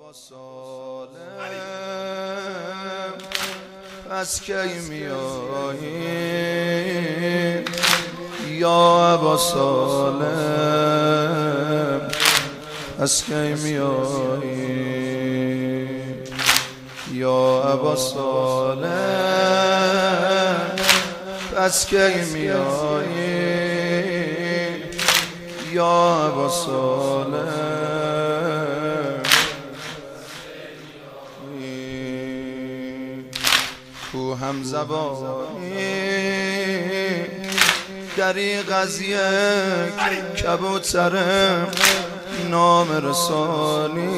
ابا سالم پس کی میایی یا ابا سالم پس کی میایی یا ابا سالم پس کی میایی یا ابا سالم هم زبانی دری قضیه کبوترم نام رسانی.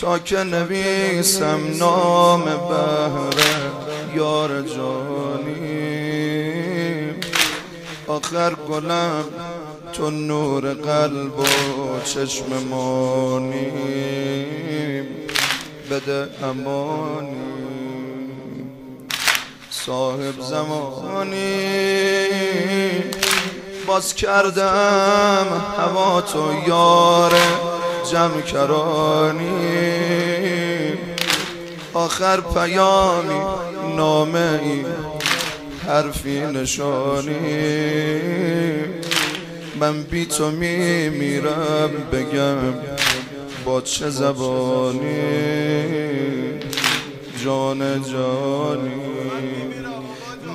تا که نویسم نام بهره یار جانی. آخر گلم تو نور قلب و چشم مانی. بده امانی. صاحب زمانی. باز کردم هوا تو یار جمع کرانی. آخر پیامی نامه ای حرفی نشانی. من بی تو می میرم بگم با چه زبانی. جان جانی.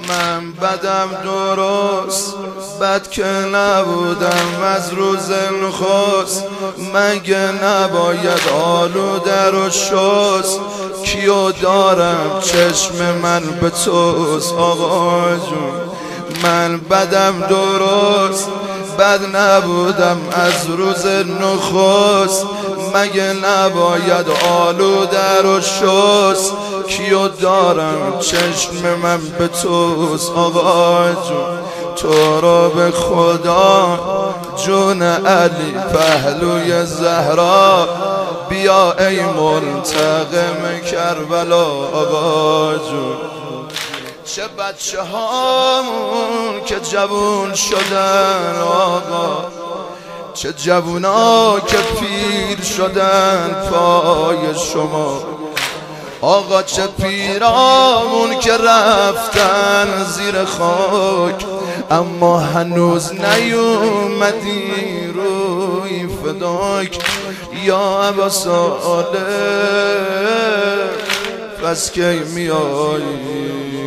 من بدم درست بد که نبودم از روز نخست. مگه نباید آلوده رو شست؟ کیو دارم؟ چشم من به توست. آقا جون من بدم درست بد نبودم از روز نخست. مگه نباید آلوده رو شست؟ کیو دارم؟ چشم من به توست. آقا جون تو رو به خدا. جون علی پهلوی زهرا. بیا ای منتقم کربلا. آقا جون چه بچه هامون که جوون شدن. آقا چه جوونا که پیر شدن. پای شما. آقا چه پیرامون که رفتن زیر خاک. اما هنوز نیومدی روی فداک. یا عبا ساله پس کی میایی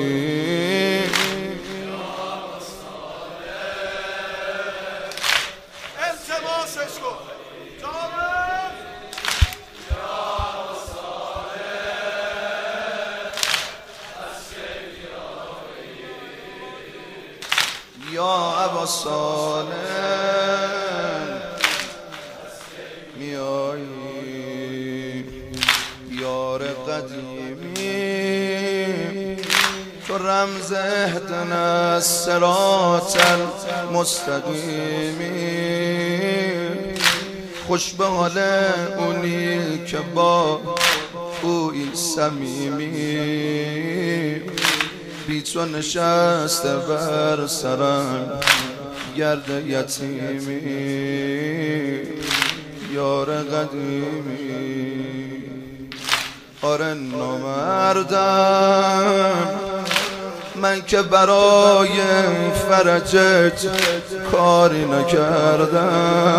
سالم میایی یار قدیمی تو رمز اهدن سرات مستقیمی خوش به حال اونی که با اوی سمیمی بی تو نشسته بر سرم. گرد یتیمی یار قدیمی. آره نامردم من که برای فرجت کاری نکردم.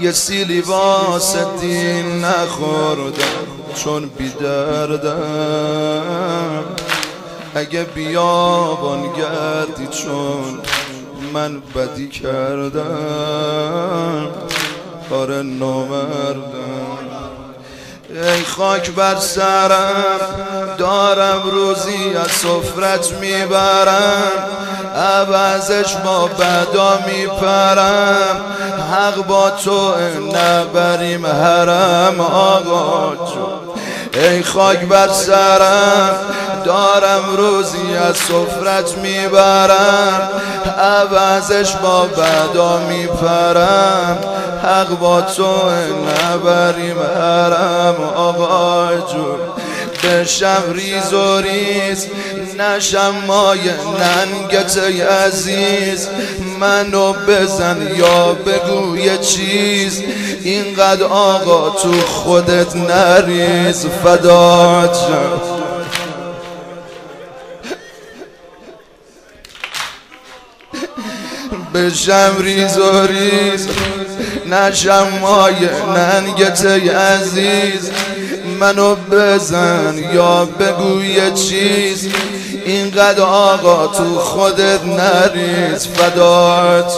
یه سیلی واسه دین نخوردم چون بیدردم. اگه بیابان گردی چون من بدی کردم آره نامردم. ای خاک بر سرم دارم روزی از سفرت می‌برم عوضش با بدا میپرم. حق با تو نبریم حرم آقا جون. ای خاک بر سرم دارم روزی از سفرت می‌برم. عوضش با بدا میپرم. حق با تو نبریم حرم آقا جون بشم ریز و ریز. نشم مای ننگت عزیز. منو بزن یا بگو یه چیز. اینقدر آقا تو خودت نریز. فدات شم بشم ریز و ریز. نشم مای ننگت عزیز. منو بزن یا بگو یه چیز. اینقدر آقا تو خودت نریز. فدات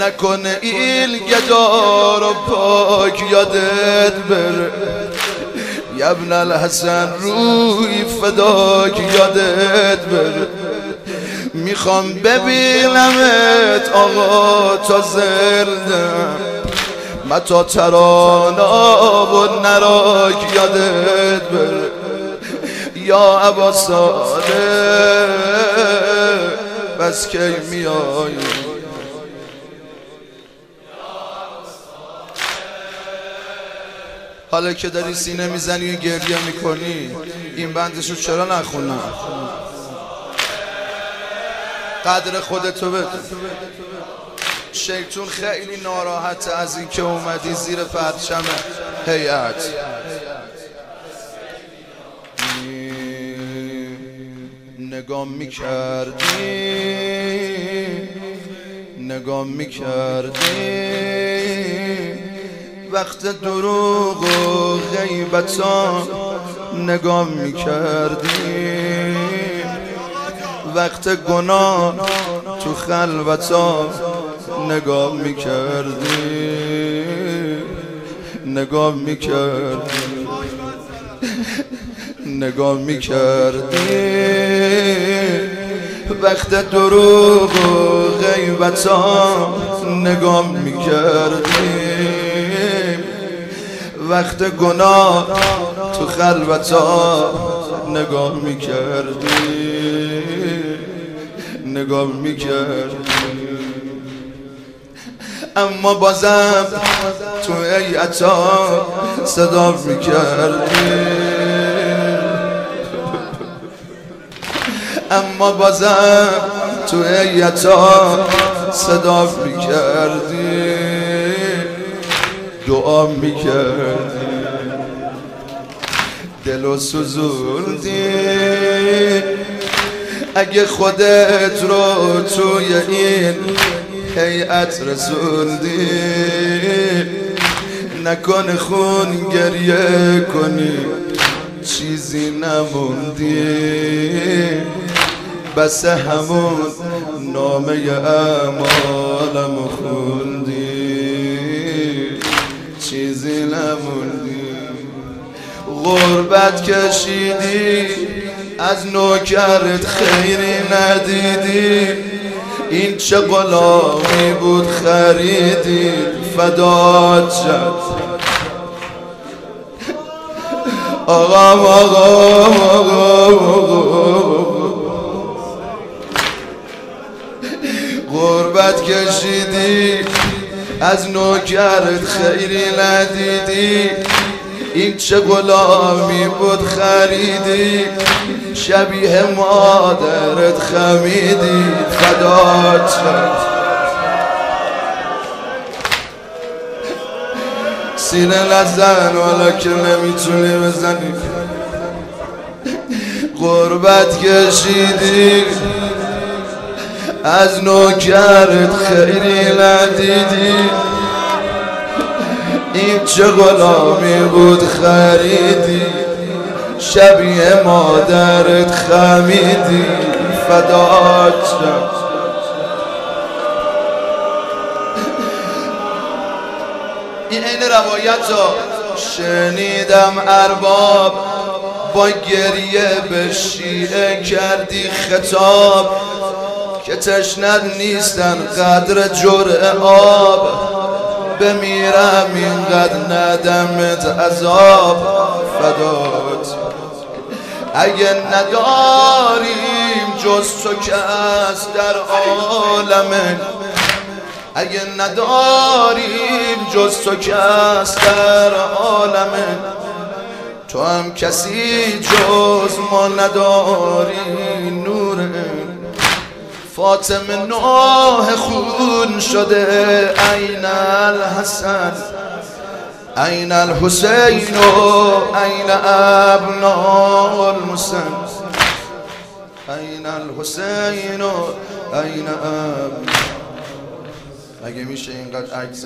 نکنه ایل گدار و پاک یادت بره. یبن الحسن روی فداک یادت بره. می‌خوام ببینمت آقا تا زردم متا ترانا و نراک یادت بره. یا عبا ساده بس کی میایی حالا که داری سینه می‌زنی و گریه می‌کنی این بندشو چرا نخونم؟ قدر خودتو بده. شیطون خیلی ناراحت از اینکه اومدی زیر پرچم هیئت. نگام می‌کردی؟ نگام می‌کردی؟ وقت دروغ و غیبتا نگام می‌کردی؟ وقت گناه تو خلوتا نگاه می‌کردی؟ نگاه می‌کردی؟ نگاه می‌کردی؟ وقت دروغ و غیبتا نگاه می‌کردی؟ وقت گناه تو خلوتا نگاه می‌کردی؟ نگاه می‌کرد. اما بازم تو ایعتا صدا می‌کردی اما بازم تو ایعتا صدا می‌کردی دعا می‌کردی دل و سوزوندی. اگه خودت رو توی این هیئت رسوندی نکن خون گریه کنی چیزی نموندی. بس همون نامه اعمالم خوندی. چیزی نموندی. غربت کشیدی از نوکرت خیری ندیدی. این چه غلامی بود خریدی. فدات شد آقا آقا آقا. غربت کشیدی. از نوکرت خیری ندیدی. این چه غلامی بود خریدی. شبیه مادرت خمیدی فدات شد. سینه نزن والا که نمی‌تونی بزنی. قربت کشیدی. از نوکرت خیری ندیدی. این چه غلامی بود خریدی؟ شبیه مادرت خمیدی فدات شد این عین روایت ها شنیدم ارباب با گریه به شیعه کردی خطاب. که تشنت نیستن قدر جرع آب. بمیرم اینقدر ندمت عذاب. فدات. اگه نداریم جز تو کس در عالم اگه نداریم جز تو کس در عالم تو هم کسی جز ما نداری نور فاطمه نوح خون شده عین الحسن. أين الحسين؟ أين أبناء المسلم أين الحسين؟ أين أبناء اگه میشه اینقدر عکس